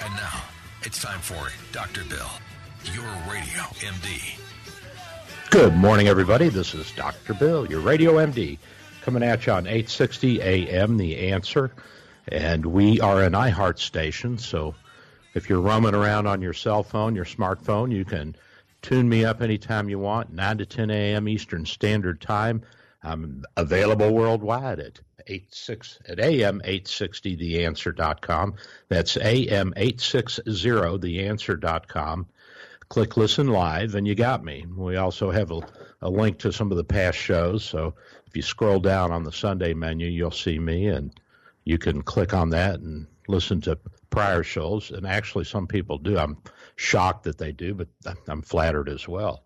And now, it's time for Dr. Bill, your radio MD. Good morning, everybody. This is Dr. Bill, your radio MD, coming at you on 860 AM, The Answer. And we are an iHeart station, so if you're roaming around on your cell phone, your smartphone, you can tune me up anytime you want, 9 to 10 a.m. Eastern Standard Time. I'm available worldwide at 86 at AM 860theanswer.com. That's AM 860theanswer.com. Click listen live and you got me. We also have a, a link to some of the past shows. So if you scroll down on the Sunday menu, you'll see me and you can click on that and listen to prior shows. And actually, some people do. I'm shocked that they do, but I'm flattered as well.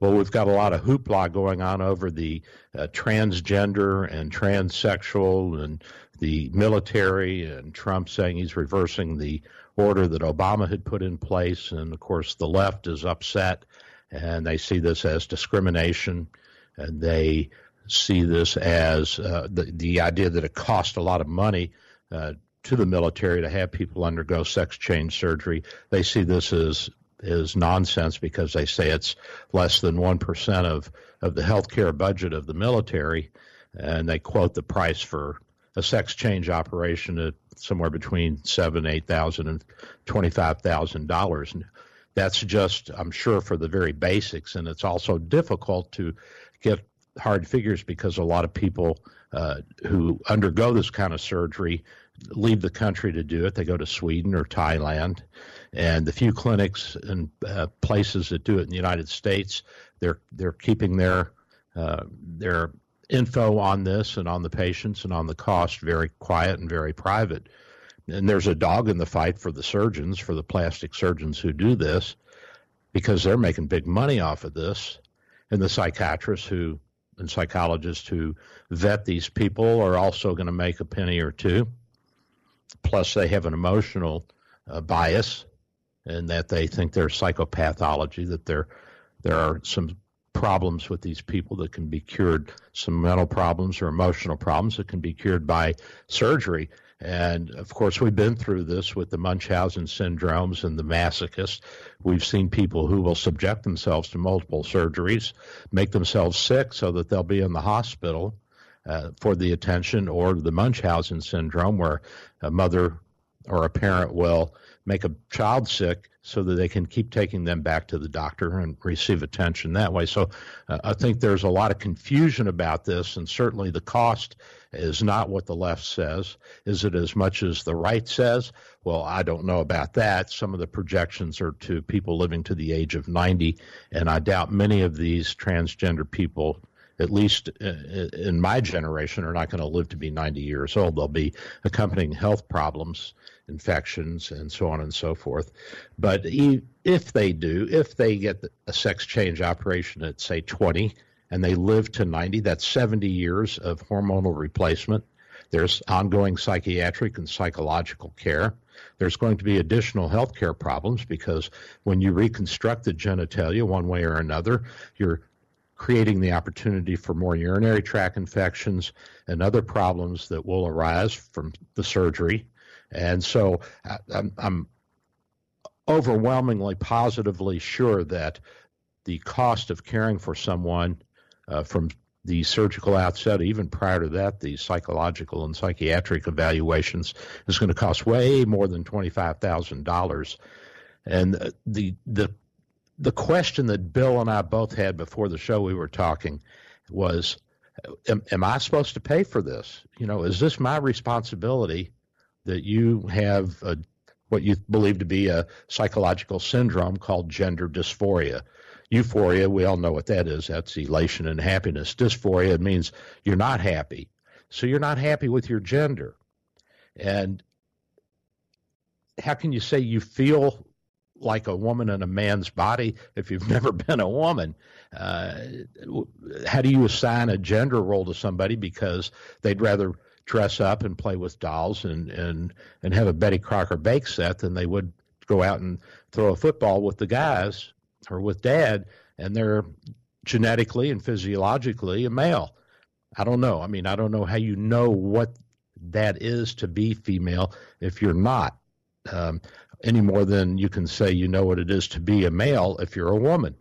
Well, we've got a lot of hoopla going on over the uh, transgender and transsexual and the military, and Trump saying he's reversing the order that Obama had put in place. And of course, the left is upset and they see this as discrimination and they see this as uh, the, the idea that it costs a lot of money uh, to the military to have people undergo sex change surgery. They see this as is nonsense because they say it's less than 1% of, of the healthcare budget of the military. And they quote the price for a sex change operation at somewhere between seven, eight thousand and twenty-five thousand dollars. That's just, I'm sure, for the very basics, and it's also difficult to get hard figures because a lot of people uh, who undergo this kind of surgery leave the country to do it. They go to Sweden or Thailand, and the few clinics and uh, places that do it in the United States, they're they're keeping their uh, their info on this and on the patients and on the cost very quiet and very private. And there's a dog in the fight for the surgeons, for the plastic surgeons who do this, because they're making big money off of this, and the psychiatrists who and psychologists who vet these people are also going to make a penny or two. Plus, they have an emotional uh, bias and that they think there's psychopathology, that there there are some problems with these people that can be cured, some mental problems or emotional problems that can be cured by surgery. And of course, we've been through this with the Munchausen syndromes and the masochists. We've seen people who will subject themselves to multiple surgeries, make themselves sick so that they'll be in the hospital uh, for the attention, or the Munchausen syndrome, where a mother or a parent will make a child sick so that they can keep taking them back to the doctor and receive attention that way. So uh, I think there's a lot of confusion about this, and certainly the cost is not what the left says. Is it as much as the right says? Well, I don't know about that. Some of the projections are to people living to the age of 90, and I doubt many of these transgender people at least uh, in my generation, are not going to live to be 90 years old. They'll be accompanying health problems infections, and so on and so forth. But if they do, if they get a sex change operation at, say, 20, and they live to 90, that's 70 years of hormonal replacement. There's ongoing psychiatric and psychological care. There's going to be additional health care problems because when you reconstruct the genitalia one way or another, you're creating the opportunity for more urinary tract infections and other problems that will arise from the surgery. And so uh, I'm, I'm overwhelmingly positively sure that the cost of caring for someone uh, from the surgical outset, even prior to that, the psychological and psychiatric evaluations is going to cost way more than $25,000. And uh, the, the, the question that Bill and I both had before the show we were talking was, uh, am, am I supposed to pay for this? You know, is this my responsibility that you have a, what you believe to be a psychological syndrome called gender dysphoria? Euphoria, we all know what that is. That's elation and happiness. Dysphoria means you're not happy. So you're not happy with your gender. And how can you say you feel like a woman in a man's body if you've never been a woman? Uh, how do you assign a gender role to somebody because they'd rather dress up and play with dolls and, and, and have a Betty Crocker bake set than they would go out and throw a football with the guys or with dad, and they're genetically and physiologically a male. I don't know. I mean, I don't know how you know what that is to be female if you're not, um, any more than you can say you know what it is to be a male if you're a woman.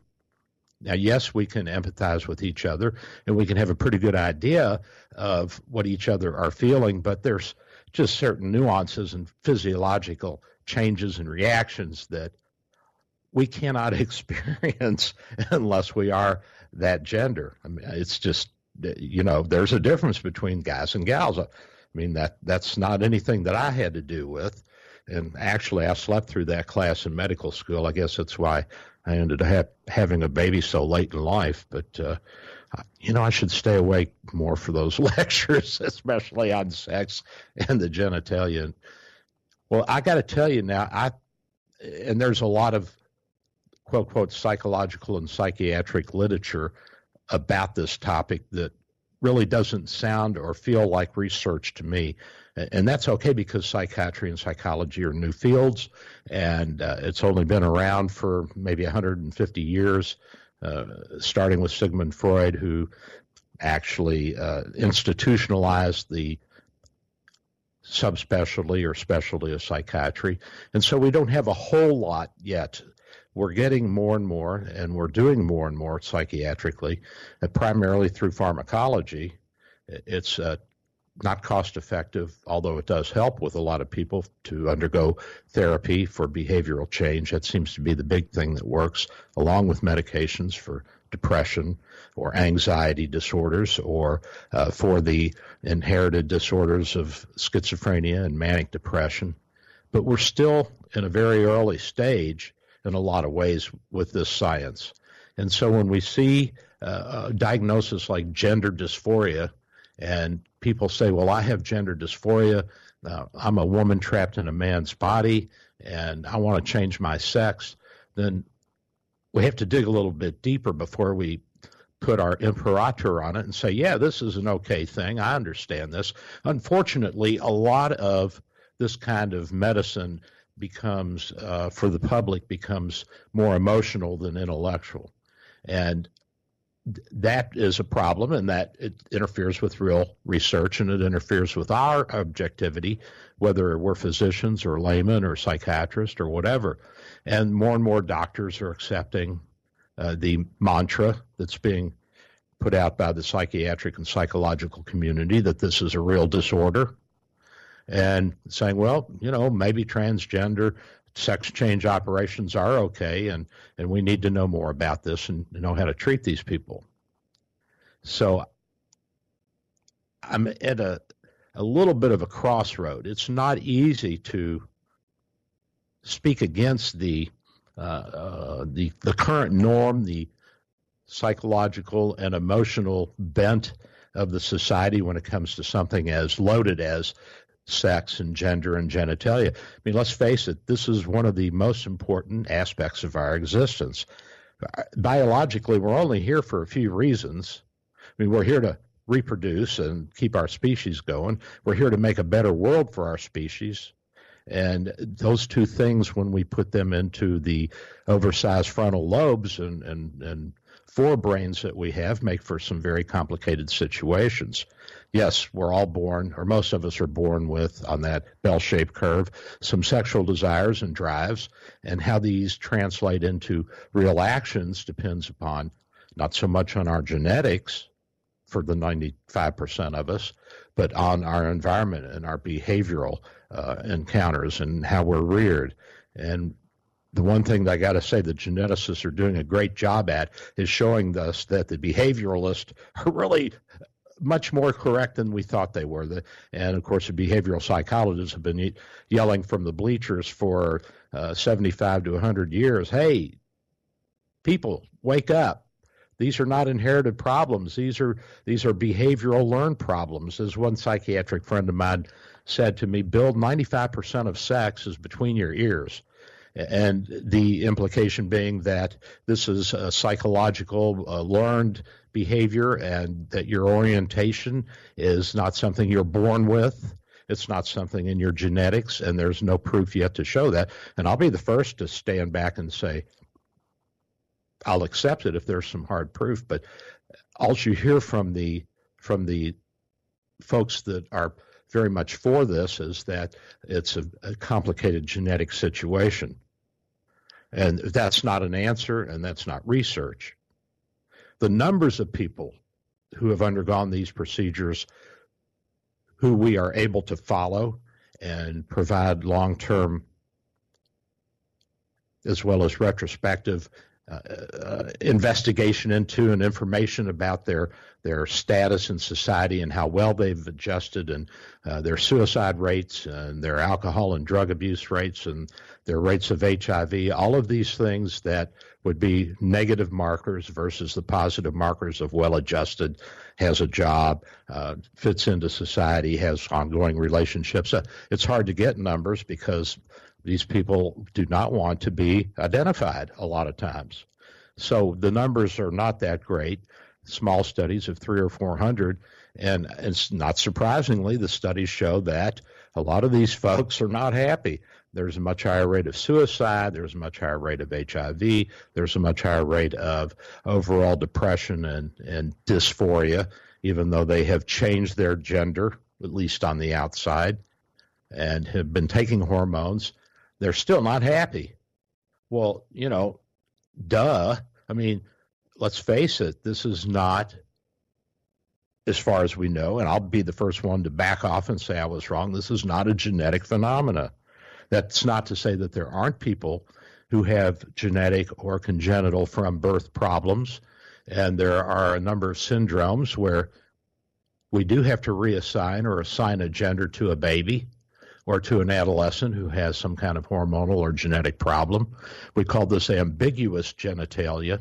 Now, yes, we can empathize with each other and we can have a pretty good idea of what each other are feeling, but there's just certain nuances and physiological changes and reactions that we cannot experience unless we are that gender. I mean, it's just you know, there's a difference between guys and gals. I mean that that's not anything that I had to do with. And actually, I slept through that class in medical school. I guess that's why I ended up having a baby so late in life. But uh, you know, I should stay awake more for those lectures, especially on sex and the genitalia. Well, I got to tell you now, I and there's a lot of quote, quote, psychological and psychiatric literature about this topic that really doesn't sound or feel like research to me. And that's okay because psychiatry and psychology are new fields, and uh, it's only been around for maybe 150 years, uh, starting with Sigmund Freud, who actually uh, institutionalized the subspecialty or specialty of psychiatry. And so we don't have a whole lot yet we're getting more and more, and we're doing more and more psychiatrically, uh, primarily through pharmacology. It's uh, not cost effective, although it does help with a lot of people to undergo therapy for behavioral change. That seems to be the big thing that works, along with medications for depression or anxiety disorders or uh, for the inherited disorders of schizophrenia and manic depression. But we're still in a very early stage in a lot of ways with this science. And so when we see uh, a diagnosis like gender dysphoria, and people say, Well, I have gender dysphoria, uh, I'm a woman trapped in a man's body, and I want to change my sex, then we have to dig a little bit deeper before we put our imperator on it and say, yeah, this is an okay thing. I understand this. Unfortunately, a lot of this kind of medicine becomes uh, for the public becomes more emotional than intellectual, and that is a problem, and that it interferes with real research, and it interferes with our objectivity, whether we're physicians or laymen or psychiatrists or whatever. And more and more doctors are accepting uh, the mantra that's being put out by the psychiatric and psychological community that this is a real disorder and saying, well, you know, maybe transgender sex change operations are okay, and, and we need to know more about this and know how to treat these people. So I'm at a, a little bit of a crossroad. It's not easy to speak against the uh, uh, the the current norm, the psychological and emotional bent of the society when it comes to something as loaded as sex and gender and genitalia. I mean, let's face it, this is one of the most important aspects of our existence. Biologically, we're only here for a few reasons. I mean, we're here to reproduce and keep our species going. We're here to make a better world for our species. And those two things, when we put them into the oversized frontal lobes and, and, and forebrains that we have, make for some very complicated situations yes, we're all born, or most of us are born with, on that bell shaped curve, some sexual desires and drives, and how these translate into real actions depends upon not so much on our genetics, for the 95% of us, but on our environment and our behavioral uh, encounters and how we're reared. And the one thing that I got to say the geneticists are doing a great job at is showing us that the behavioralists are really much more correct than we thought they were. The, and of course, the behavioral psychologists have been yelling from the bleachers for uh, 75 to 100 years hey, people, wake up. These are not inherited problems. These are these are behavioral learned problems. As one psychiatric friend of mine said to me, Bill, 95% of sex is between your ears and the implication being that this is a psychological uh, learned behavior and that your orientation is not something you're born with it's not something in your genetics and there's no proof yet to show that and i'll be the first to stand back and say i'll accept it if there's some hard proof but all you hear from the from the folks that are very much for this is that it's a, a complicated genetic situation. And that's not an answer, and that's not research. The numbers of people who have undergone these procedures, who we are able to follow and provide long term as well as retrospective uh, uh, investigation into and information about their their status in society and how well they've adjusted and uh, their suicide rates and their alcohol and drug abuse rates and their rates of HIV, all of these things that would be negative markers versus the positive markers of well adjusted, has a job, uh, fits into society, has ongoing relationships. Uh, it's hard to get numbers because these people do not want to be identified a lot of times. So the numbers are not that great. Small studies of three or four hundred, and it's not surprisingly, the studies show that a lot of these folks are not happy. There's a much higher rate of suicide. There's a much higher rate of HIV. There's a much higher rate of overall depression and, and dysphoria, even though they have changed their gender, at least on the outside, and have been taking hormones they're still not happy. Well, you know, duh. I mean, let's face it, this is not, as far as we know, and I'll be the first one to back off and say I was wrong, this is not a genetic phenomena. That's not to say that there aren't people who have genetic or congenital from birth problems. And there are a number of syndromes where we do have to reassign or assign a gender to a baby or to an adolescent who has some kind of hormonal or genetic problem. We call this ambiguous genitalia,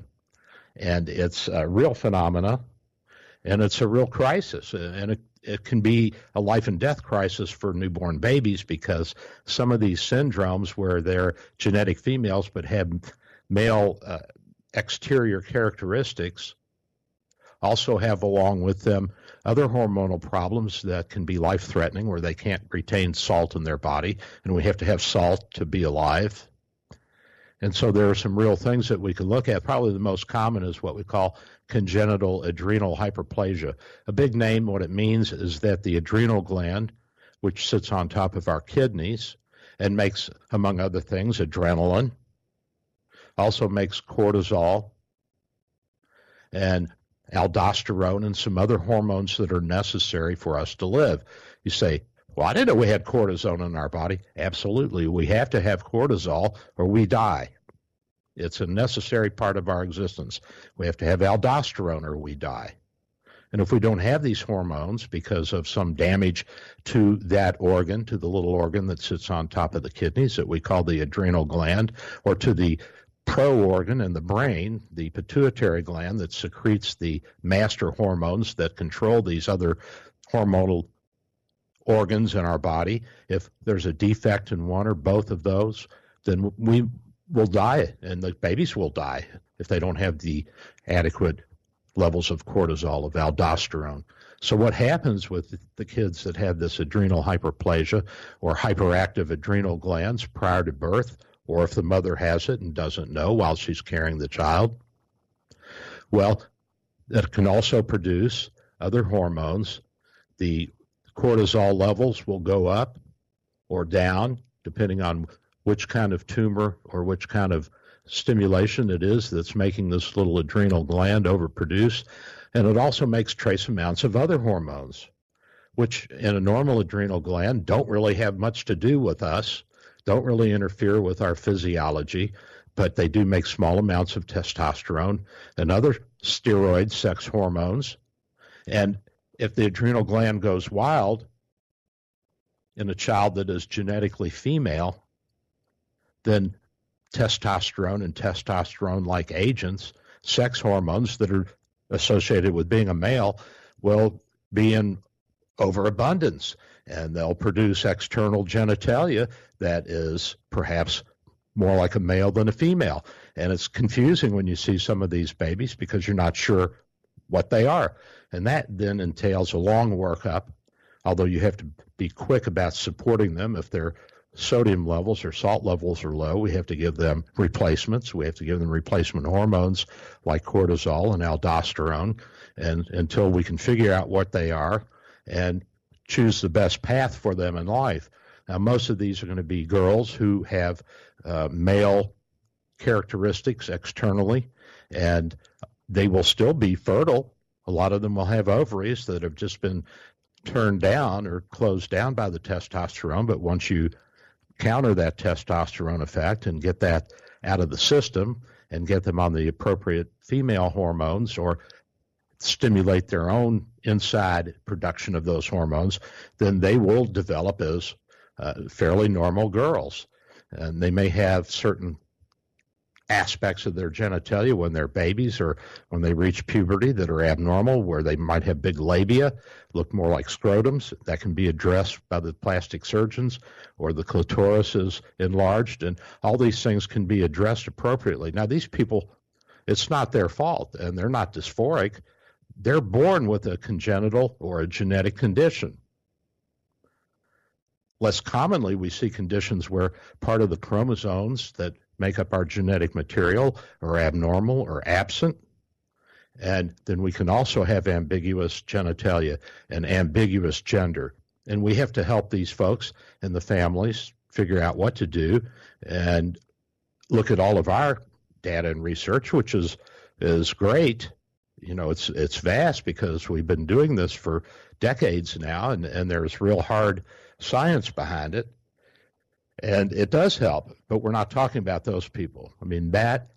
and it's a real phenomena, and it's a real crisis, and it, it can be a life and death crisis for newborn babies because some of these syndromes where they're genetic females but have male uh, exterior characteristics also have along with them other hormonal problems that can be life threatening where they can't retain salt in their body, and we have to have salt to be alive. And so there are some real things that we can look at. Probably the most common is what we call congenital adrenal hyperplasia. A big name, what it means is that the adrenal gland, which sits on top of our kidneys and makes, among other things, adrenaline, also makes cortisol and aldosterone, and some other hormones that are necessary for us to live. You say, well, I didn't know we had cortisone in our body. Absolutely. We have to have cortisol or we die. It's a necessary part of our existence. We have to have aldosterone or we die. And if we don't have these hormones because of some damage to that organ, to the little organ that sits on top of the kidneys that we call the adrenal gland, or to the pro organ in the brain, the pituitary gland that secretes the master hormones that control these other hormonal organs in our body. If there's a defect in one or both of those, then we will die, and the babies will die if they don't have the adequate levels of cortisol, of aldosterone. So, what happens with the kids that have this adrenal hyperplasia or hyperactive adrenal glands prior to birth? or if the mother has it and doesn't know while she's carrying the child. Well, that can also produce other hormones. The cortisol levels will go up or down depending on which kind of tumor or which kind of stimulation it is that's making this little adrenal gland overproduce. And it also makes trace amounts of other hormones, which in a normal adrenal gland don't really have much to do with us, don't really interfere with our physiology, but they do make small amounts of testosterone and other steroid sex hormones. And if the adrenal gland goes wild in a child that is genetically female, then testosterone and testosterone like agents, sex hormones that are associated with being a male, will be in overabundance and they'll produce external genitalia that is perhaps more like a male than a female. And it's confusing when you see some of these babies because you're not sure what they are. And that then entails a long workup, although you have to be quick about supporting them if their sodium levels or salt levels are low. We have to give them replacements. We have to give them replacement hormones like cortisol and aldosterone, and until we can figure out what they are and choose the best path for them in life. Now, most of these are going to be girls who have uh, male characteristics externally, and they will still be fertile. A lot of them will have ovaries that have just been turned down or closed down by the testosterone. But once you counter that testosterone effect and get that out of the system and get them on the appropriate female hormones or stimulate their own inside production of those hormones, then they will develop as uh, fairly normal girls. And they may have certain aspects of their genitalia when they're babies or when they reach puberty that are abnormal, where they might have big labia, look more like scrotums. That can be addressed by the plastic surgeons, or the clitoris is enlarged, and all these things can be addressed appropriately. Now, these people, it's not their fault, and they're not dysphoric. They're born with a congenital or a genetic condition. Less commonly, we see conditions where part of the chromosomes that make up our genetic material are abnormal or absent. And then we can also have ambiguous genitalia and ambiguous gender. And we have to help these folks and the families figure out what to do and look at all of our data and research, which is is great. You know, it's it's vast because we've been doing this for decades now, and, and there's real hard science behind it. And it does help, but we're not talking about those people. I mean, that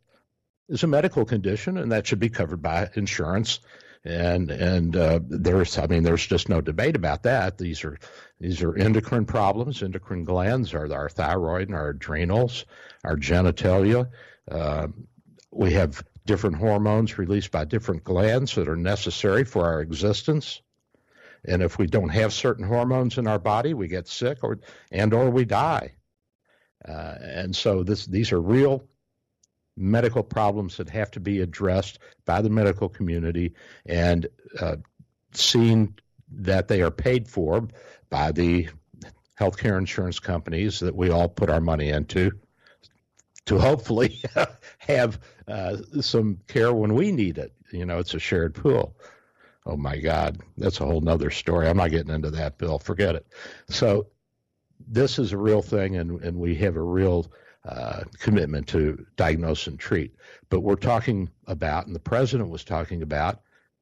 is a medical condition, and that should be covered by insurance. And and uh, there's, I mean, there's just no debate about that. These are these are endocrine problems. Endocrine glands are our thyroid and our adrenals, our genitalia. Uh, we have different hormones released by different glands that are necessary for our existence. And if we don't have certain hormones in our body, we get sick or and or we die. Uh, and so this, these are real medical problems that have to be addressed by the medical community and uh, seen that they are paid for by the healthcare insurance companies that we all put our money into to hopefully have uh, some care when we need it. You know, it's a shared pool. Oh my God, that's a whole nother story. I'm not getting into that, Bill. Forget it. So this is a real thing, and, and we have a real uh, commitment to diagnose and treat. But we're talking about, and the president was talking about,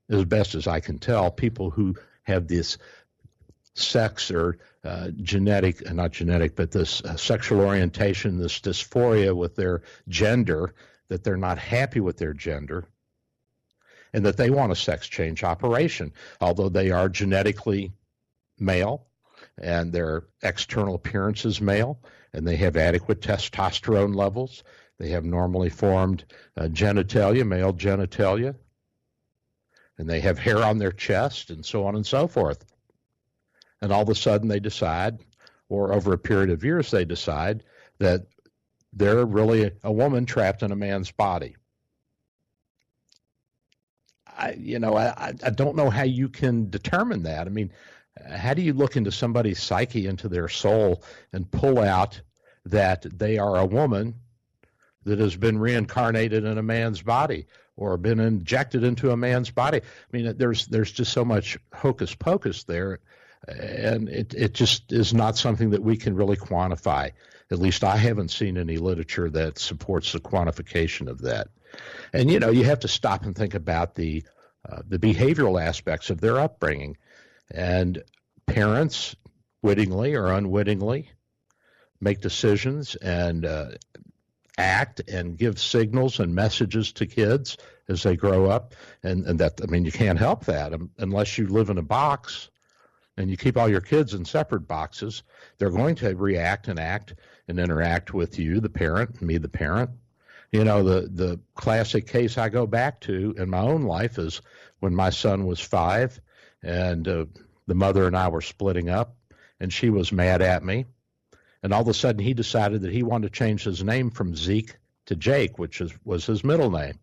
as best as I can tell, people who have this sex or uh, genetic, uh, not genetic, but this uh, sexual orientation, this dysphoria with their gender, that they're not happy with their gender, and that they want a sex change operation, although they are genetically male and their external appearance is male, and they have adequate testosterone levels. They have normally formed uh, genitalia, male genitalia, and they have hair on their chest, and so on and so forth. And all of a sudden, they decide, or over a period of years, they decide that they're really a woman trapped in a man's body. I, you know, I, I don't know how you can determine that. I mean, how do you look into somebody's psyche, into their soul, and pull out that they are a woman that has been reincarnated in a man's body or been injected into a man's body? I mean, there's there's just so much hocus pocus there, and it it just is not something that we can really quantify. At least I haven't seen any literature that supports the quantification of that. And you know, you have to stop and think about the uh, the behavioral aspects of their upbringing. And parents, wittingly or unwittingly, make decisions and uh, act and give signals and messages to kids as they grow up. And, and that, I mean, you can't help that unless you live in a box and you keep all your kids in separate boxes. They're going to react and act and interact with you, the parent, me, the parent. You know, the, the classic case I go back to in my own life is when my son was five and uh, the mother and I were splitting up and she was mad at me and all of a sudden he decided that he wanted to change his name from Zeke to Jake, which is, was his middle name.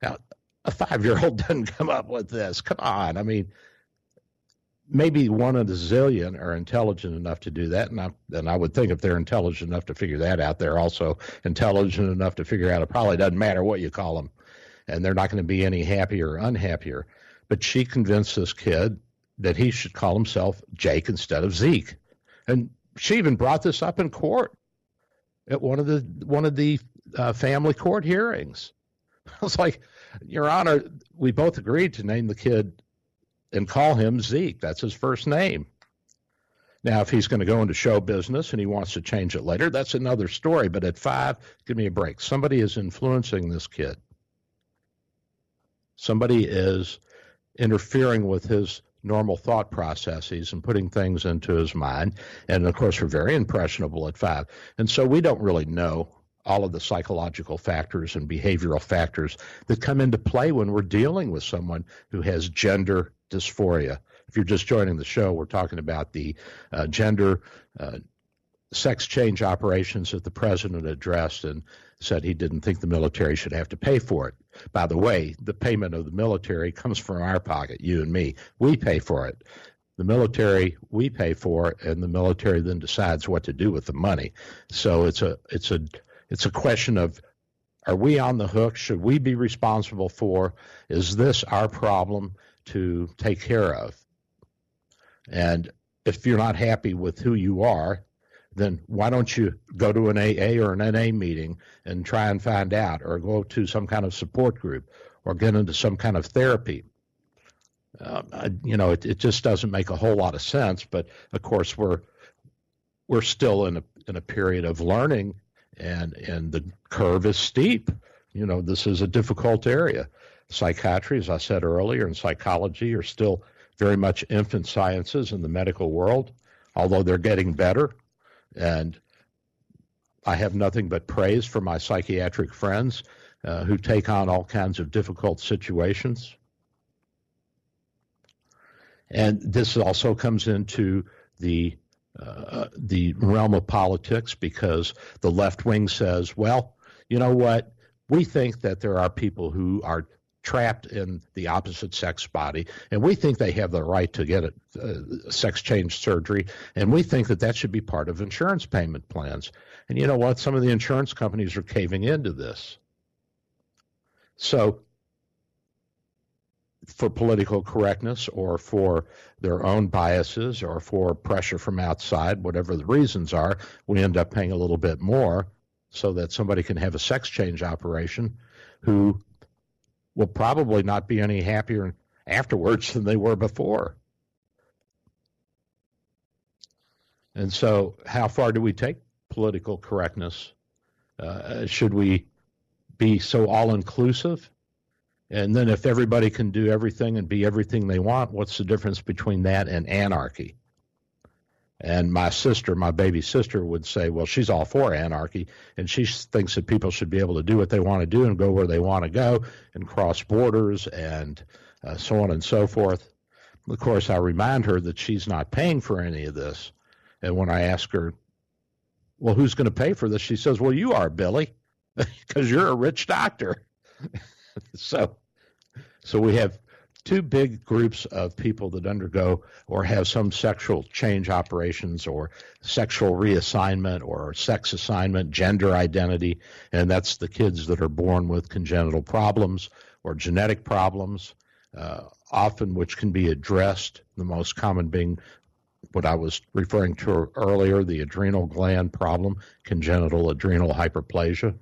Now, a five year old doesn't come up with this. Come on. I mean, maybe one of the zillion are intelligent enough to do that. And I, and I would think if they're intelligent enough to figure that out, they're also intelligent enough to figure out it probably doesn't matter what you call them. And they're not going to be any happier or unhappier. But she convinced this kid that he should call himself Jake instead of Zeke. And she even brought this up in court at one of the one of the uh, family court hearings. I was like, Your Honor, we both agreed to name the kid and call him Zeke. That's his first name. Now, if he's going to go into show business and he wants to change it later, that's another story. But at five, give me a break. Somebody is influencing this kid. Somebody is interfering with his normal thought processes and putting things into his mind. And of course, we're very impressionable at five. And so we don't really know all of the psychological factors and behavioral factors that come into play when we're dealing with someone who has gender dysphoria. If you're just joining the show, we're talking about the uh, gender uh, sex change operations that the president addressed and said he didn't think the military should have to pay for it. By the way, the payment of the military comes from our pocket, you and me. We pay for it. The military we pay for, and the military then decides what to do with the money. So it's a it's a it's a question of are we on the hook? Should we be responsible for? Is this our problem to take care of? And if you're not happy with who you are, then why don't you go to an AA or an NA meeting and try and find out, or go to some kind of support group, or get into some kind of therapy? Uh, you know, it, it just doesn't make a whole lot of sense. But of course, we're we're still in a in a period of learning, and and the curve is steep. You know, this is a difficult area. Psychiatry, as I said earlier, and psychology are still very much infant sciences in the medical world, although they're getting better. And I have nothing but praise for my psychiatric friends uh, who take on all kinds of difficult situations. And this also comes into the uh, the realm of politics because the left wing says, well, you know what? We think that there are people who are trapped in the opposite sex body, and we think they have the right to get a, sex change surgery, and we think that that should be part of insurance payment plans. And you know what? Some of the insurance companies are caving into this. So, for political correctness or for their own biases or for pressure from outside, whatever the reasons are, we end up paying a little bit more so that somebody can have a sex change operation who will probably not be any happier afterwards than they were before. And so, how far do we take political correctness? Uh, should we be so all inclusive? And then, if everybody can do everything and be everything they want, what's the difference between that and anarchy? And my sister, my baby sister, would say, well, she's all for anarchy, and she thinks that people should be able to do what they want to do and go where they want to go and cross borders and uh, so on and so forth. Of course, I remind her that she's not paying for any of this. And when I ask her, well, who's going to pay for this? She says, well, you are, Billy, because you're a rich doctor. so, so we have two big groups of people that undergo or have some sexual change operations or sexual reassignment or sex assignment, gender identity, and that's the kids that are born with congenital problems or genetic problems, uh, often which can be addressed, the most common being what I was referring to earlier, the adrenal gland problem, congenital adrenal hyperplasia.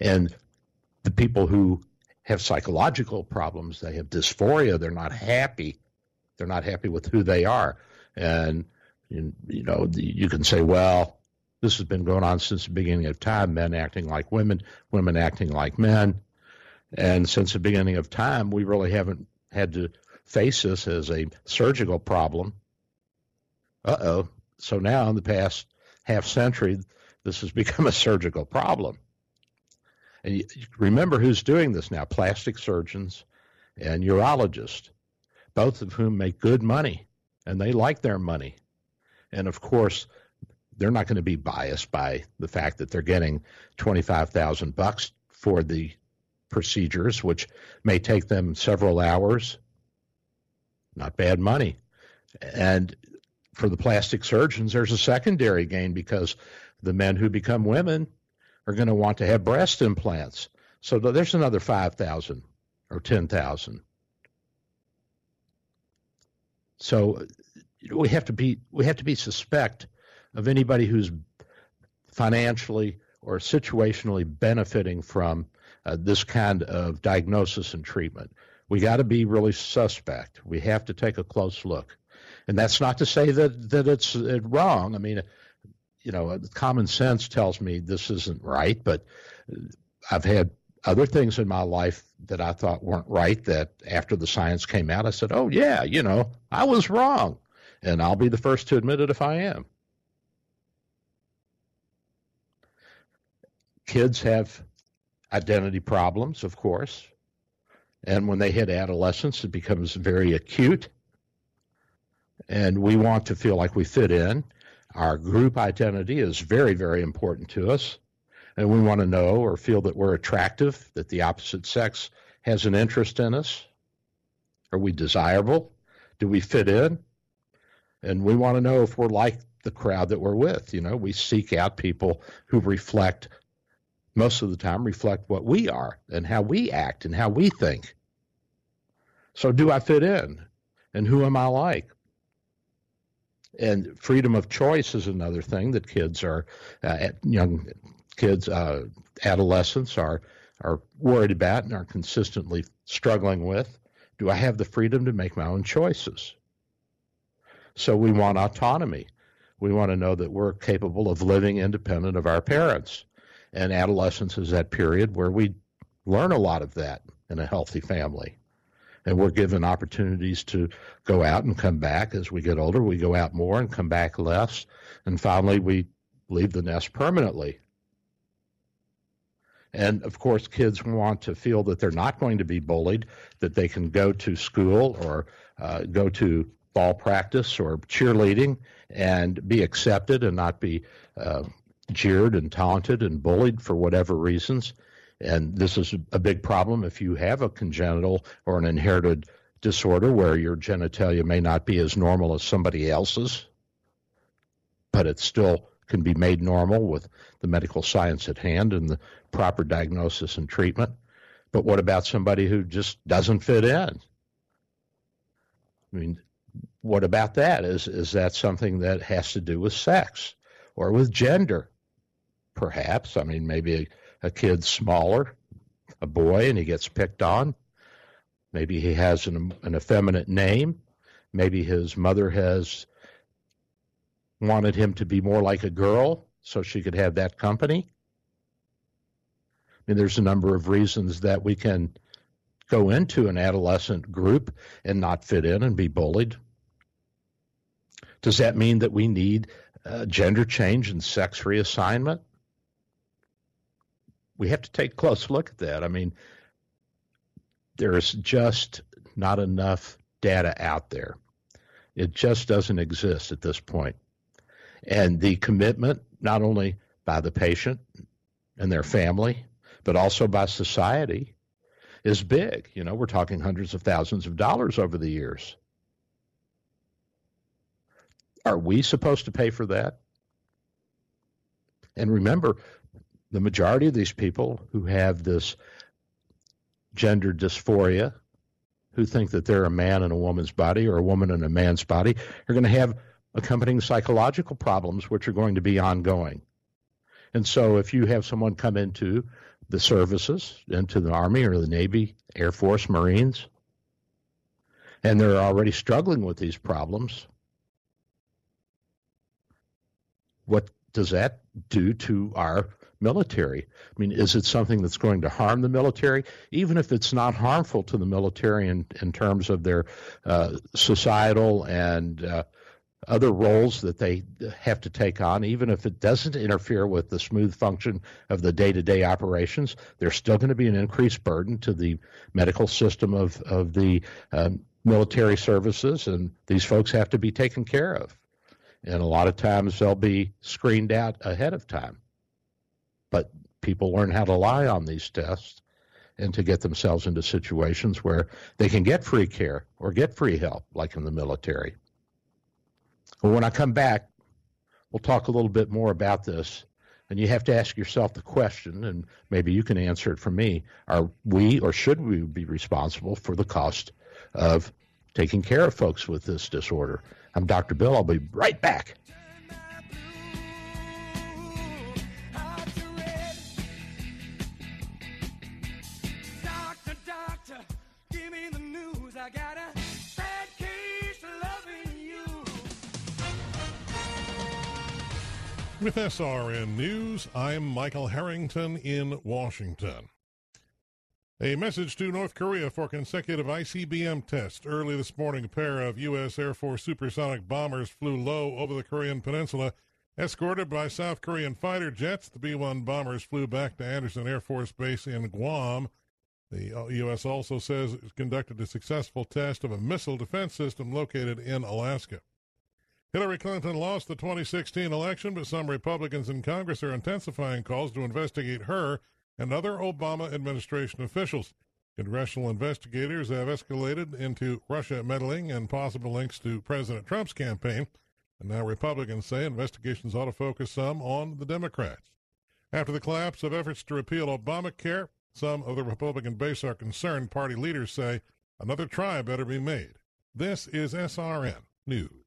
And the people who have psychological problems. They have dysphoria. They're not happy. They're not happy with who they are. And, you know, you can say, well, this has been going on since the beginning of time men acting like women, women acting like men. And since the beginning of time, we really haven't had to face this as a surgical problem. Uh oh. So now, in the past half century, this has become a surgical problem. And you, remember who's doing this now plastic surgeons and urologists, both of whom make good money and they like their money. And of course, they're not going to be biased by the fact that they're getting 25,000 bucks for the procedures, which may take them several hours. Not bad money. And for the plastic surgeons, there's a secondary gain because the men who become women are going to want to have breast implants. So there's another 5,000 or 10,000. So we have to be we have to be suspect of anybody who's financially or situationally benefiting from uh, this kind of diagnosis and treatment. We got to be really suspect. We have to take a close look, and that's not to say that that it's uh, wrong. I mean, you know, uh, common sense tells me this isn't right, but I've had other things in my life that I thought weren't right that after the science came out, I said, oh, yeah, you know, I was wrong. And I'll be the first to admit it if I am. Kids have identity problems, of course. And when they hit adolescence, it becomes very acute. And we want to feel like we fit in. Our group identity is very, very important to us. And we want to know or feel that we're attractive, that the opposite sex has an interest in us. Are we desirable? Do we fit in? And we want to know if we're like the crowd that we're with. You know, we seek out people who reflect, most of the time, reflect what we are and how we act and how we think. So, do I fit in? And who am I like? And freedom of choice is another thing that kids are, uh, young kids, uh, adolescents are are worried about and are consistently struggling with. Do I have the freedom to make my own choices? So we want autonomy. We want to know that we're capable of living independent of our parents. And adolescence is that period where we learn a lot of that in a healthy family and we're given opportunities to go out and come back as we get older. We go out more and come back less, and finally we leave the nest permanently. And of course, kids want to feel that they're not going to be bullied, that they can go to school or uh, go to ball practice or cheerleading and be accepted and not be uh, jeered and taunted and bullied for whatever reasons. And this is a big problem if you have a congenital or an inherited disorder where your genitalia may not be as normal as somebody else's, but it still can be made normal with the medical science at hand and the proper diagnosis and treatment. But what about somebody who just doesn't fit in? I mean, what about that? Is is that something that has to do with sex or with gender? Perhaps. I mean, maybe a kid smaller, a boy, and he gets picked on. Maybe he has an, an effeminate name. Maybe his mother has wanted him to be more like a girl so she could have that company. I mean, there's a number of reasons that we can go into an adolescent group and not fit in and be bullied. Does that mean that we need uh, gender change and sex reassignment? We have to take a close look at that. I mean, there's just not enough data out there. It just doesn't exist at this point. And the commitment, not only by the patient and their family, but also by society, is big. You know, we're talking hundreds of thousands of dollars over the years. Are we supposed to pay for that? And remember, the majority of these people who have this gender dysphoria, who think that they're a man in a woman's body or a woman in a man's body, are going to have accompanying psychological problems, which are going to be ongoing. And so, if you have someone come into the services into the Army or the Navy, Air Force, Marines. And they're already struggling with these problems. What does that do to our military? I mean, is it something that's going to harm the military? Even if it's not harmful to the military in, in terms of their uh, societal and uh, other roles that they have to take on, even if it doesn't interfere with the smooth function of the day to day operations, there's still going to be an increased burden to the medical system of, of the um, military services, and these folks have to be taken care of. And a lot of times they'll be screened out ahead of time. But people learn how to lie on these tests and to get themselves into situations where they can get free care or get free help, like in the military. When I come back, we'll talk a little bit more about this. And you have to ask yourself the question, and maybe you can answer it for me. Are we or should we be responsible for the cost of taking care of folks with this disorder? I'm Dr. Bill. I'll be right back. With SRN News, I'm Michael Harrington in Washington. A message to North Korea for consecutive ICBM tests. Early this morning, a pair of U.S. Air Force supersonic bombers flew low over the Korean peninsula, escorted by South Korean fighter jets. The B 1 bombers flew back to Andersen Air Force Base in Guam. The U.S. also says it conducted a successful test of a missile defense system located in Alaska. Hillary Clinton lost the 2016 election, but some Republicans in Congress are intensifying calls to investigate her and other Obama administration officials. Congressional investigators have escalated into Russia meddling and possible links to President Trump's campaign. And now Republicans say investigations ought to focus some on the Democrats. After the collapse of efforts to repeal Obamacare, some of the Republican base are concerned. Party leaders say another try better be made. This is SRN News.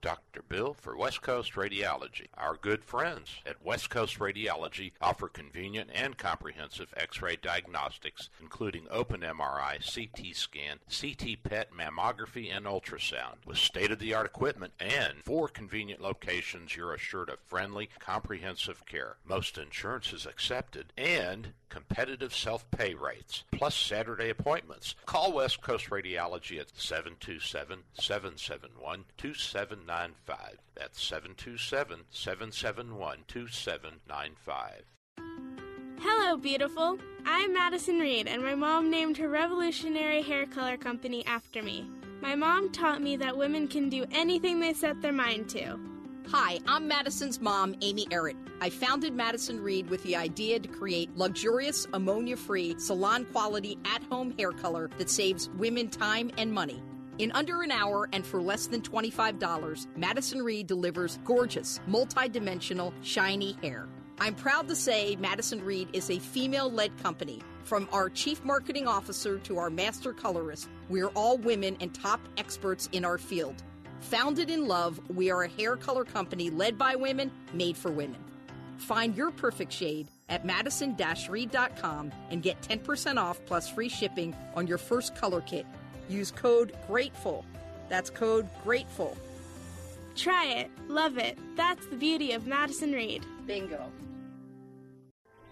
Dr. Bill for West Coast Radiology. Our good friends at West Coast Radiology offer convenient and comprehensive x ray diagnostics, including open MRI, CT scan, CT PET, mammography, and ultrasound. With state of the art equipment and four convenient locations, you're assured of friendly, comprehensive care. Most insurance is accepted and competitive self pay rates, plus Saturday appointments. Call West Coast Radiology at 727 771 2795. That's 727 771 2795. Hello, beautiful. I'm Madison Reed, and my mom named her revolutionary hair color company after me. My mom taught me that women can do anything they set their mind to. Hi, I'm Madison's mom, Amy Errett. I founded Madison Reed with the idea to create luxurious, ammonia free, salon quality, at home hair color that saves women time and money. In under an hour and for less than $25, Madison Reed delivers gorgeous, multi-dimensional, shiny hair. I'm proud to say Madison Reed is a female led company. From our chief marketing officer to our master colorist, we're all women and top experts in our field. Founded in love, we are a hair color company led by women, made for women. Find your perfect shade at madison reed.com and get 10% off plus free shipping on your first color kit. Use code GRATEFUL. That's code GRATEFUL. Try it. Love it. That's the beauty of Madison Reed. Bingo.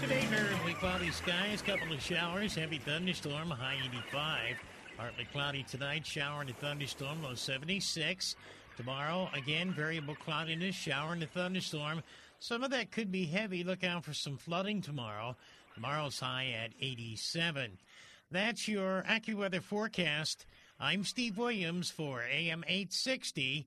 Today, mainly cloudy skies, couple of showers, heavy thunderstorm, high 85. Partly cloudy tonight, shower and a thunderstorm, low 76. Tomorrow, again, variable cloudiness, shower and a thunderstorm. Some of that could be heavy. Look out for some flooding tomorrow. Tomorrow's high at 87. That's your AccuWeather forecast. I'm Steve Williams for AM 860.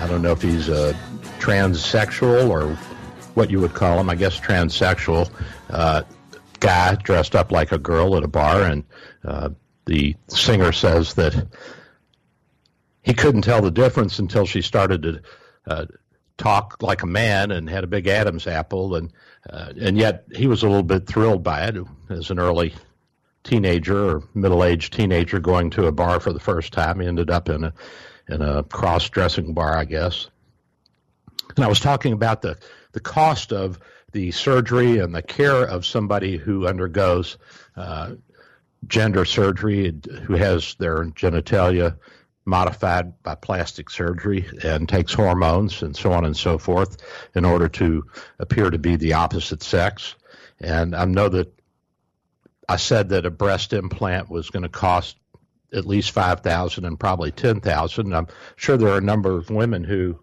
I don't know if he's a transsexual or what you would call him, I guess transsexual uh, guy dressed up like a girl at a bar. And uh, the singer says that he couldn't tell the difference until she started to uh, talk like a man and had a big Adam's apple. And, uh, and yet he was a little bit thrilled by it as an early teenager or middle-aged teenager going to a bar for the first time. He ended up in a in a cross-dressing bar, I guess. And I was talking about the the cost of the surgery and the care of somebody who undergoes uh, gender surgery, who has their genitalia modified by plastic surgery and takes hormones and so on and so forth in order to appear to be the opposite sex. And I know that I said that a breast implant was going to cost at least five thousand and probably ten thousand. I'm sure there are a number of women who.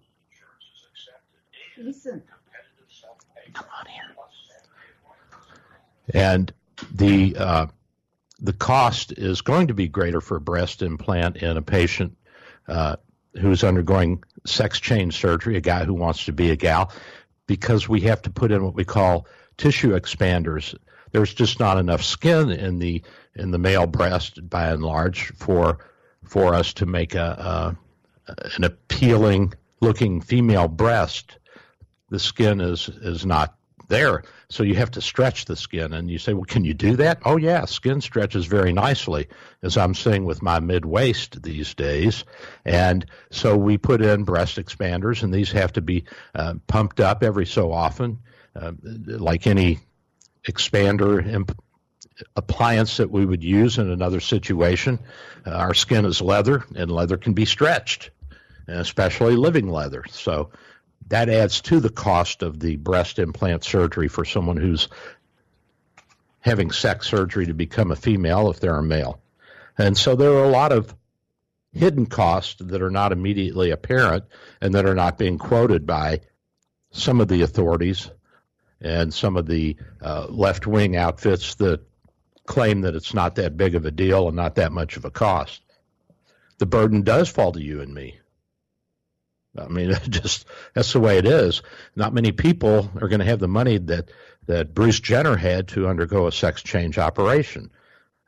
Listen. Come on here. And the uh, the cost is going to be greater for a breast implant in a patient uh, who's undergoing sex change surgery, a guy who wants to be a gal, because we have to put in what we call tissue expanders there's just not enough skin in the in the male breast by and large for for us to make a, a an appealing looking female breast. The skin is is not there. So you have to stretch the skin. And you say, well, can you do that? Oh, yeah, skin stretches very nicely, as I'm seeing with my mid waist these days. And so we put in breast expanders, and these have to be uh, pumped up every so often. Uh, like any expander imp- appliance that we would use in another situation. Uh, our skin is leather, and leather can be stretched, especially living leather. So that adds to the cost of the breast implant surgery for someone who's having sex surgery to become a female if they're a male. And so there are a lot of hidden costs that are not immediately apparent and that are not being quoted by some of the authorities and some of the uh, left wing outfits that claim that it's not that big of a deal and not that much of a cost. The burden does fall to you and me. I mean, just that's the way it is. Not many people are going to have the money that that Bruce Jenner had to undergo a sex change operation,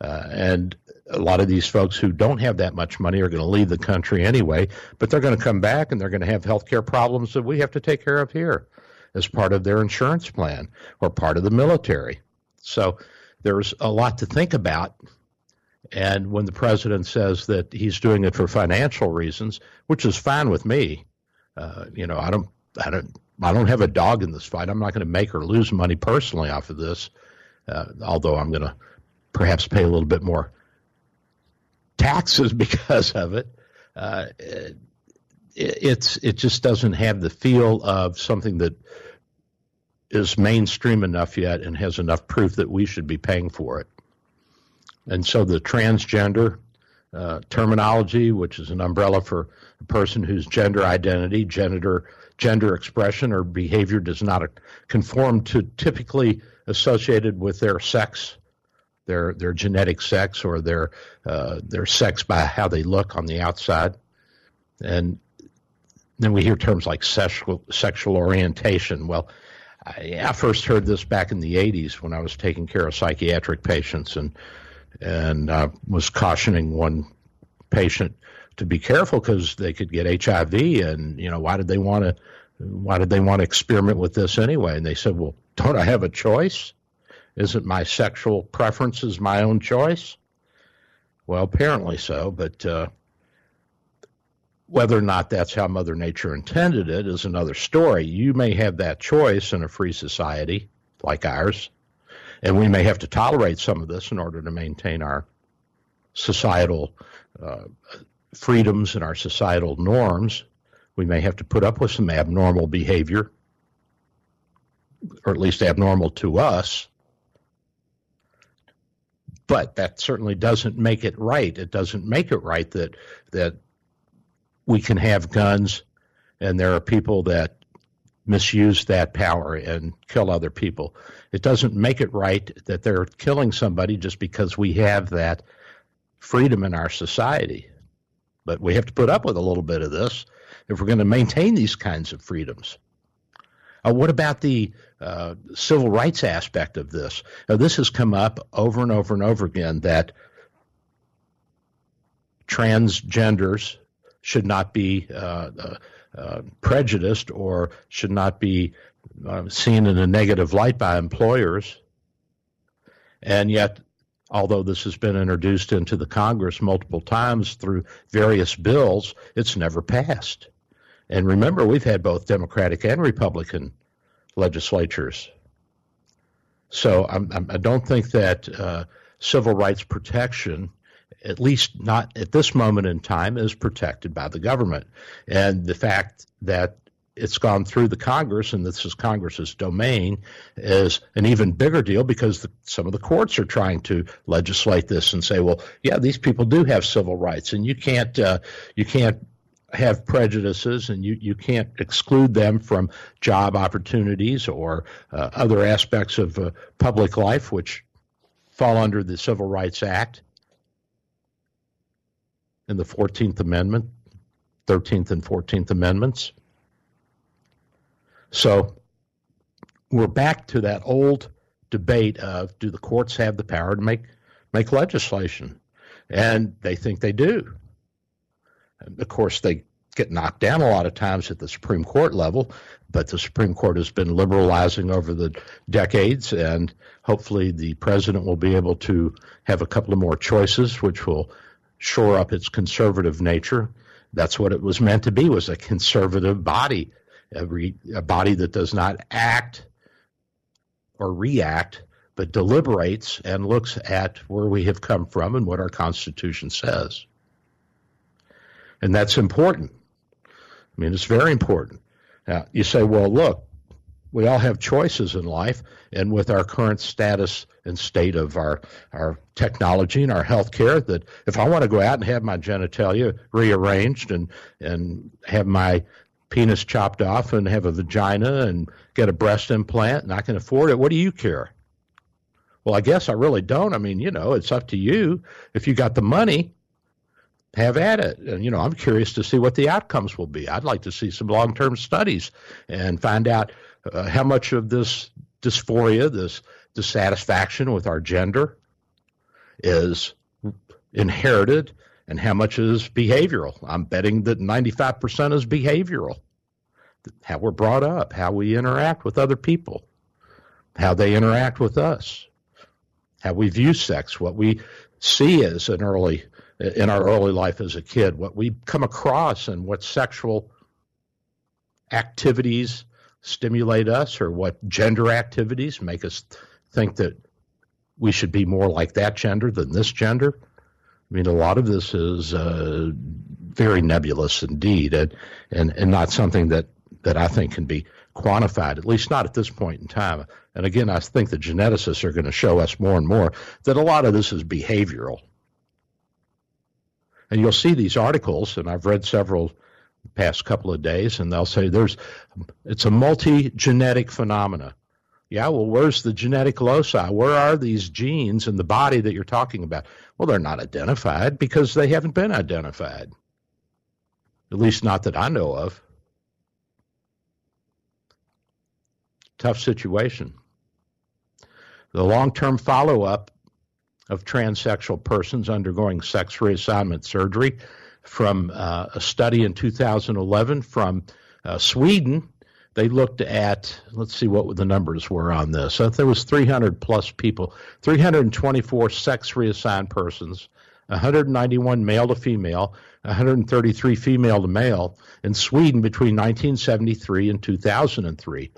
uh, and a lot of these folks who don't have that much money are going to leave the country anyway. But they're going to come back and they're going to have health care problems that we have to take care of here as part of their insurance plan or part of the military. So there's a lot to think about. And when the president says that he's doing it for financial reasons, which is fine with me, uh, you know, I don't, I don't, I don't have a dog in this fight. I'm not going to make or lose money personally off of this, uh, although I'm going to perhaps pay a little bit more taxes because of it. Uh, it's it just doesn't have the feel of something that is mainstream enough yet and has enough proof that we should be paying for it. And so the transgender uh, terminology, which is an umbrella for a person whose gender identity, gender gender expression, or behavior does not conform to typically associated with their sex, their their genetic sex, or their uh, their sex by how they look on the outside, and then we hear terms like sexual sexual orientation. Well, I, I first heard this back in the '80s when I was taking care of psychiatric patients, and and I was cautioning one patient to be careful because they could get HIV, and you know why did they want to why did they want to experiment with this anyway? And they said, well, don't I have a choice? Isn't my sexual preferences my own choice? Well, apparently so, but uh, whether or not that's how Mother Nature intended it is another story. You may have that choice in a free society like ours, and we may have to tolerate some of this in order to maintain our societal uh, freedoms and our societal norms. We may have to put up with some abnormal behavior, or at least abnormal to us. But that certainly doesn't make it right. It doesn't make it right that that we can have guns and there are people that misuse that power and kill other people. It doesn't make it right that they're killing somebody just because we have that freedom in our society. But we have to put up with a little bit of this if we're going to maintain these kinds of freedoms. Uh, what about the uh, civil rights aspect of this? Now, this has come up over and over and over again that transgenders should not be uh, uh, uh prejudiced or should not be seen in a negative light by employers. And yet, although this has been introduced into the Congress multiple times through various bills, it's never passed. And remember, we've had both Democratic and Republican legislatures. So I'm, I'm, I do not think that uh, civil rights protection, at least not at this moment in time, is protected by the government. And the fact that it's gone through the Congress, and this is Congress's domain, is an even bigger deal because the, some of the courts are trying to legislate this and say, well, yeah, these people do have civil rights, and you can't uh, you can't have prejudices, and you you can't exclude them from job opportunities or uh, other aspects of uh, public life, which fall under the Civil Rights Act and the Fourteenth Amendment, Thirteenth and Fourteenth Amendments. So we're back to that old debate of do the courts have the power to make make legislation? And they think they do. And of course, they get knocked down a lot of times at the Supreme Court level, but the Supreme Court has been liberalizing over the decades, and hopefully the president will be able to have a couple of more choices, which will shore up its conservative nature. That's what it was meant to be, was a conservative body a, re, a body that does not act or react, but deliberates and looks at where we have come from and what our Constitution says. And that's important. I mean, it's very important. Now, you say, well, look, we all have choices in life, and with our current status and state of our, our technology and our health care, that if I want to go out and have my genitalia rearranged and, and have my penis chopped off and have a vagina and get a breast implant and I can afford it, what do you care? Well, I guess I really don't. I mean, you know, it's up to you. If you got the money, have at it. And, you know, I'm curious to see what the outcomes will be. I'd like to see some long term studies and find out uh, how much of this dysphoria, this dissatisfaction with our gender, is inherited and how much is behavioral. I'm betting that 95% is behavioral. How we're brought up, how we interact with other people, how they interact with us, how we view sex, what we see as an early in our early life as a kid, what we come across and what sexual activities stimulate us or what gender activities make us think that we should be more like that gender than this gender. I mean, a lot of this is uh, very nebulous indeed, and, and and not something that that I think can be quantified, at least not at this point in time. And again, I think the geneticists are going to show us more and more that a lot of this is behavioral. And you'll see these articles, and I've read several past couple of days, and they'll say there's it's a multi-genetic phenomena. Yeah, well, where's the genetic loci? Where are these genes in the body that you're talking about? Well, they're not identified because they haven't been identified. At least not that I know of. Tough situation. The long term follow up of transsexual persons undergoing sex reassignment surgery from uh, a study in 2011 from uh, Sweden. They looked at, let's see what the numbers were on this. There was 300 plus people, 324 sex reassigned persons, 191 male to female, 133 female to male in Sweden between 1973 and 2003.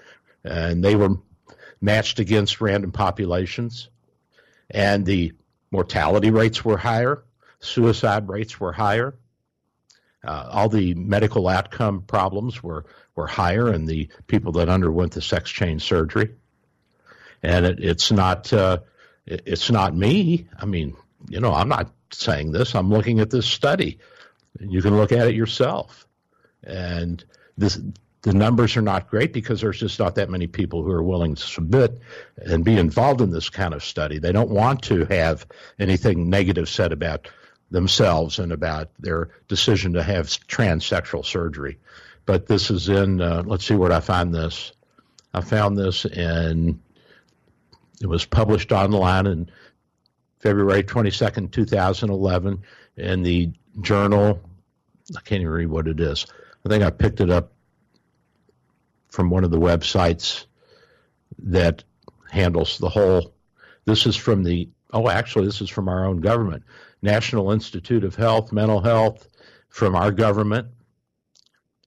And they were matched against random populations. And the mortality rates were higher, suicide rates were higher. Uh, all the medical outcome problems were, were higher in the people that underwent the sex change surgery. And it, it's not uh, it, it's not me. I mean, you know, I'm not saying this. I'm looking at this study. You can look at it yourself. And this the numbers are not great because there's just not that many people who are willing to submit and be involved in this kind of study. They don't want to have anything negative said about themselves and about their decision to have transsexual surgery. But this is in, uh, let's see where I find this. I found this in, it was published online in February 22nd, 2011, in the journal. I can't even read what it is. I think I picked it up from one of the websites that handles the whole. This is from the, oh, actually, this is from our own government. National Institute of Health, Mental Health from our government.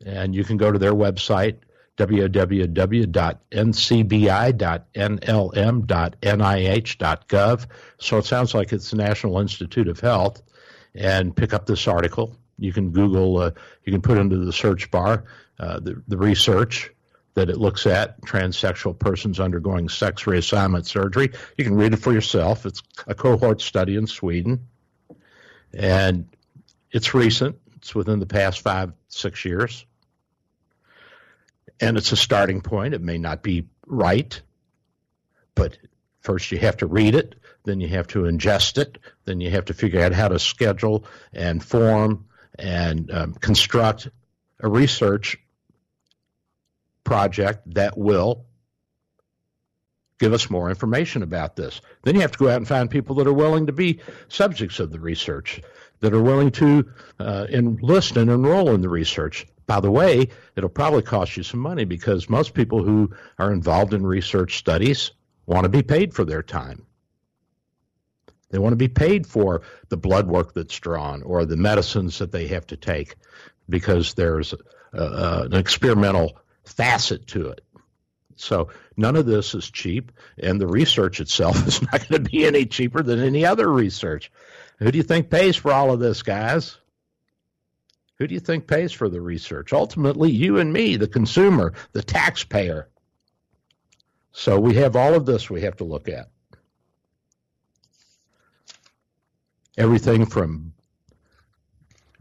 And you can go to their website, www.ncbi.nlm.nih.gov. So it sounds like it's the National Institute of Health, and pick up this article. You can Google, uh, you can put into the search bar uh, the, the research that it looks at transsexual persons undergoing sex reassignment surgery. You can read it for yourself. It's a cohort study in Sweden. And it's recent, it's within the past five, six years. And it's a starting point. It may not be right, but first you have to read it, then you have to ingest it, then you have to figure out how to schedule and form and um, construct a research project that will give us more information about this. Then you have to go out and find people that are willing to be subjects of the research, that are willing to uh, enlist and enroll in the research. By the way, it'll probably cost you some money because most people who are involved in research studies want to be paid for their time. They want to be paid for the blood work that's drawn or the medicines that they have to take because there's an experimental facet to it. So none of this is cheap, and the research itself is not going to be any cheaper than any other research. Who do you think pays for all of this, guys? Who do you think pays for the research? Ultimately, you and me, the consumer, the taxpayer. So we have all of this we have to look at. Everything from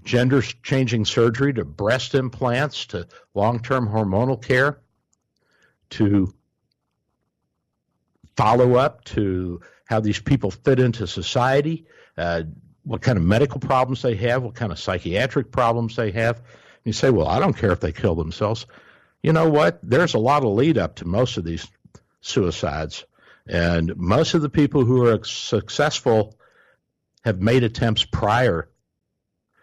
gender changing surgery to breast implants to long term hormonal care to follow up to how these people fit into society, uh, what kind of medical problems they have, what kind of psychiatric problems they have. And you say, well, I don't care if they kill themselves. You know what? There's a lot of lead up to most of these suicides. And most of the people who are successful have made attempts prior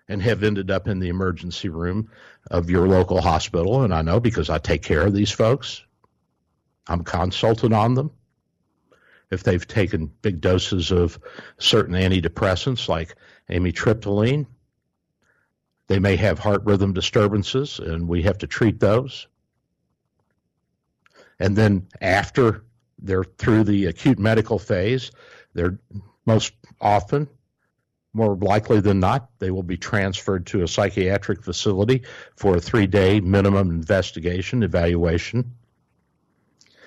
and have ended up in the emergency room of your local hospital. And I know because I take care of these folks, I'm consultant on them. If they've taken big doses of certain antidepressants like amitriptyline, they may have heart rhythm disturbances, and we have to treat those. And then after they're through the acute medical phase, they're most often more likely than not, they will be transferred to a psychiatric facility for a three day minimum investigation evaluation.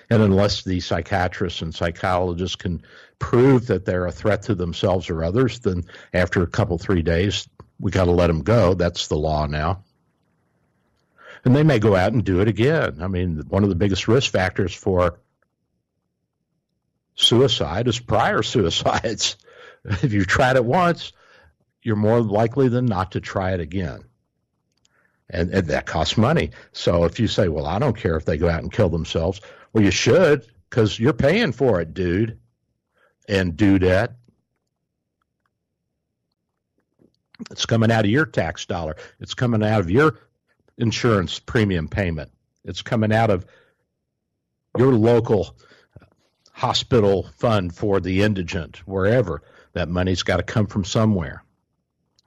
And unless the psychiatrists and psychologists can prove that they're a threat to themselves or others, then after a couple, three days, we got to let them go. That's the law now. And they may go out and do it again. I mean, one of the biggest risk factors for suicide is prior suicides. if you've tried it once, you're more likely than not to try it again. And, and, that costs money. So if you say, well, I don't care if they go out and kill themselves, well, you should because you're paying for it, dude and dudette. It's coming out of your tax dollar. It's coming out of your insurance premium payment. It's coming out of your local hospital fund for the indigent, wherever. That money's got to come from somewhere.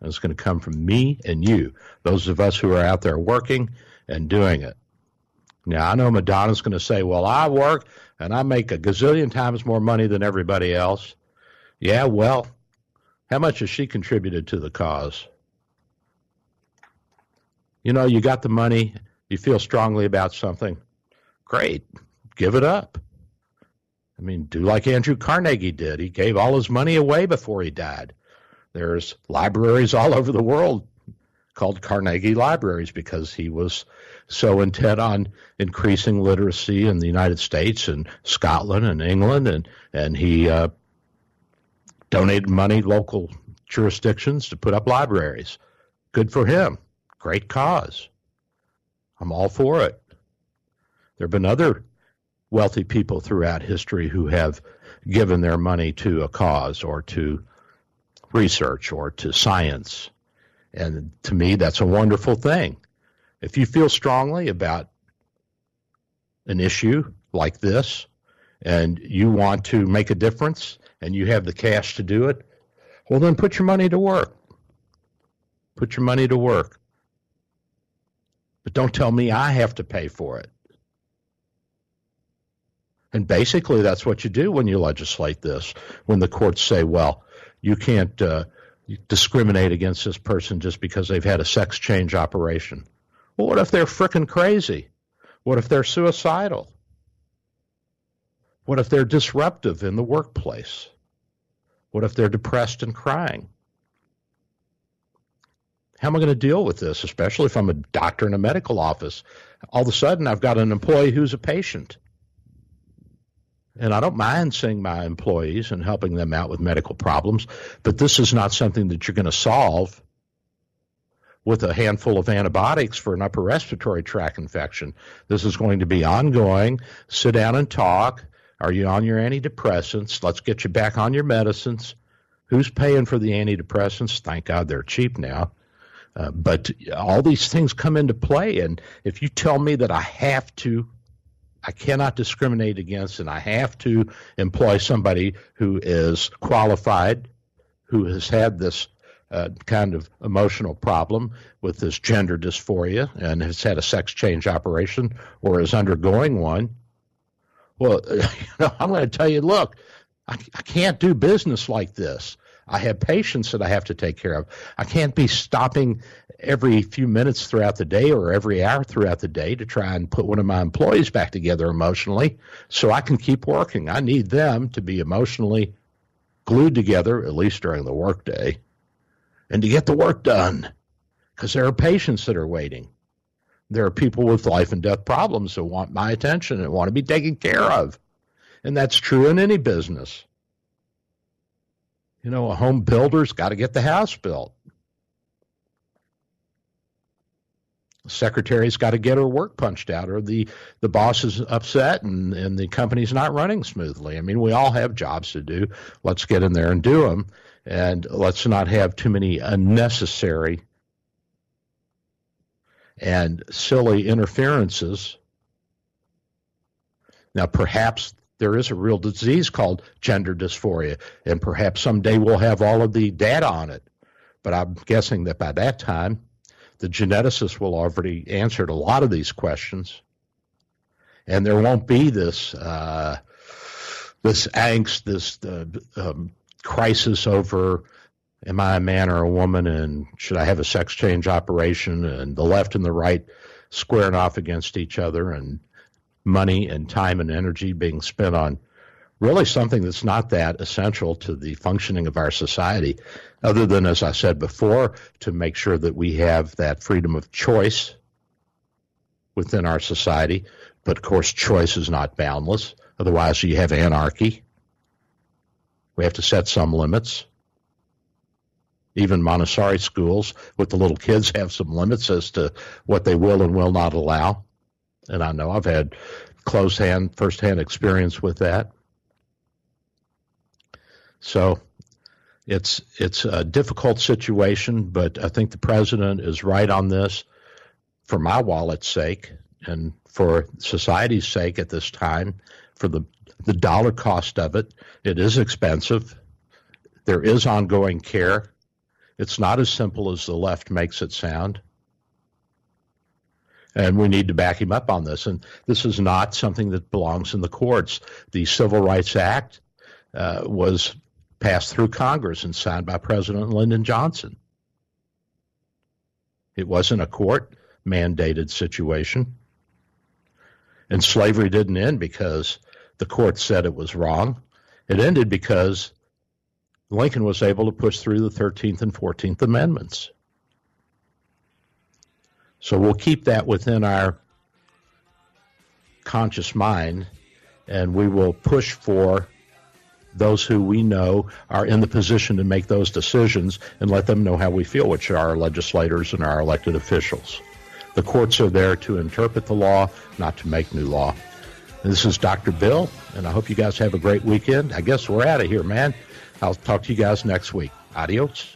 And it's going to come from me and you, those of us who are out there working and doing it. Now, I know Madonna's going to say, well, I work and I make a gazillion times more money than everybody else. Yeah, well, how much has she contributed to the cause? You know, you got the money, you feel strongly about something. Great, give it up. I mean, do like Andrew Carnegie did. He gave all his money away before he died. There's libraries all over the world called Carnegie Libraries because he was so intent on increasing literacy in the United States and Scotland and England, and and he uh, donated money local jurisdictions to put up libraries. Good for him. Great cause. I'm all for it. There have been other wealthy people throughout history who have given their money to a cause or to research or to science. And to me, that's a wonderful thing. If you feel strongly about an issue like this and you want to make a difference and you have the cash to do it, well, then put your money to work. Put your money to work. But don't tell me I have to pay for it. And basically, that's what you do when you legislate this. When the courts say, well, you can't uh, discriminate against this person just because they've had a sex change operation. Well, what if they're frickin' crazy? What if they're suicidal? What if they're disruptive in the workplace? What if they're depressed and crying? How am I going to deal with this, especially if I'm a doctor in a medical office? All of a sudden, I've got an employee who's a patient. And I don't mind seeing my employees and helping them out with medical problems, but this is not something that you're going to solve with a handful of antibiotics for an upper respiratory tract infection. This is going to be ongoing. Sit down and talk. Are you on your antidepressants? Let's get you back on your medicines. Who's paying for the antidepressants? Thank God they're cheap now. Uh, but all these things come into play. And if you tell me that I have to I cannot discriminate against, and I have to employ somebody who is qualified, who has had this uh, kind of emotional problem with this gender dysphoria and has had a sex change operation or is undergoing one. Well, you know, I'm going to tell you, look, I, I can't do business like this. I have patients that I have to take care of. I can't be stopping every few minutes throughout the day or every hour throughout the day to try and put one of my employees back together emotionally so I can keep working. I need them to be emotionally glued together, at least during the workday, and to get the work done because there are patients that are waiting. There are people with life and death problems that want my attention and want to be taken care of. And that's true in any business. You know, a home builder's got to get the house built. The secretary's got to get her work punched out, or the, the boss is upset and, and the company's not running smoothly. I mean, we all have jobs to do. Let's get in there and do them. And let's not have too many unnecessary and silly interferences. Now, perhaps there is a real disease called gender dysphoria, and perhaps someday we'll have all of the data on it. But I'm guessing that by that time, the geneticists will already answered a lot of these questions, and there won't be this uh, this angst, this uh, um, crisis over am I a man or a woman, and should I have a sex change operation, and the left and the right squaring off against each other, and money and time and energy being spent on really something that's not that essential to the functioning of our society, other than, as I said before, to make sure that we have that freedom of choice within our society. But of course, choice is not boundless. Otherwise, you have anarchy. We have to set some limits. Even Montessori schools with the little kids have some limits as to what they will and will not allow and I know I've had close hand, first hand experience with that. So, it's it's a difficult situation, but I think the president is right on this for my wallet's sake and for society's sake at this time, for the the dollar cost of it. It is expensive. There is ongoing care. It's not as simple as the left makes it sound. And we need to back him up on this. And this is not something that belongs in the courts. The Civil Rights Act uh, was passed through Congress and signed by President Lyndon Johnson. It wasn't a court mandated situation. And slavery didn't end because the court said it was wrong. It ended because Lincoln was able to push through the 13th and 14th Amendments. So we'll keep that within our conscious mind and we will push for those who we know are in the position to make those decisions and let them know how we feel, which are our legislators and our elected officials. The courts are there to interpret the law, not to make new law. This is Dr. Bill, and I hope you guys have a great weekend. I guess we're out of here, man. I'll talk to you guys next week. Adios.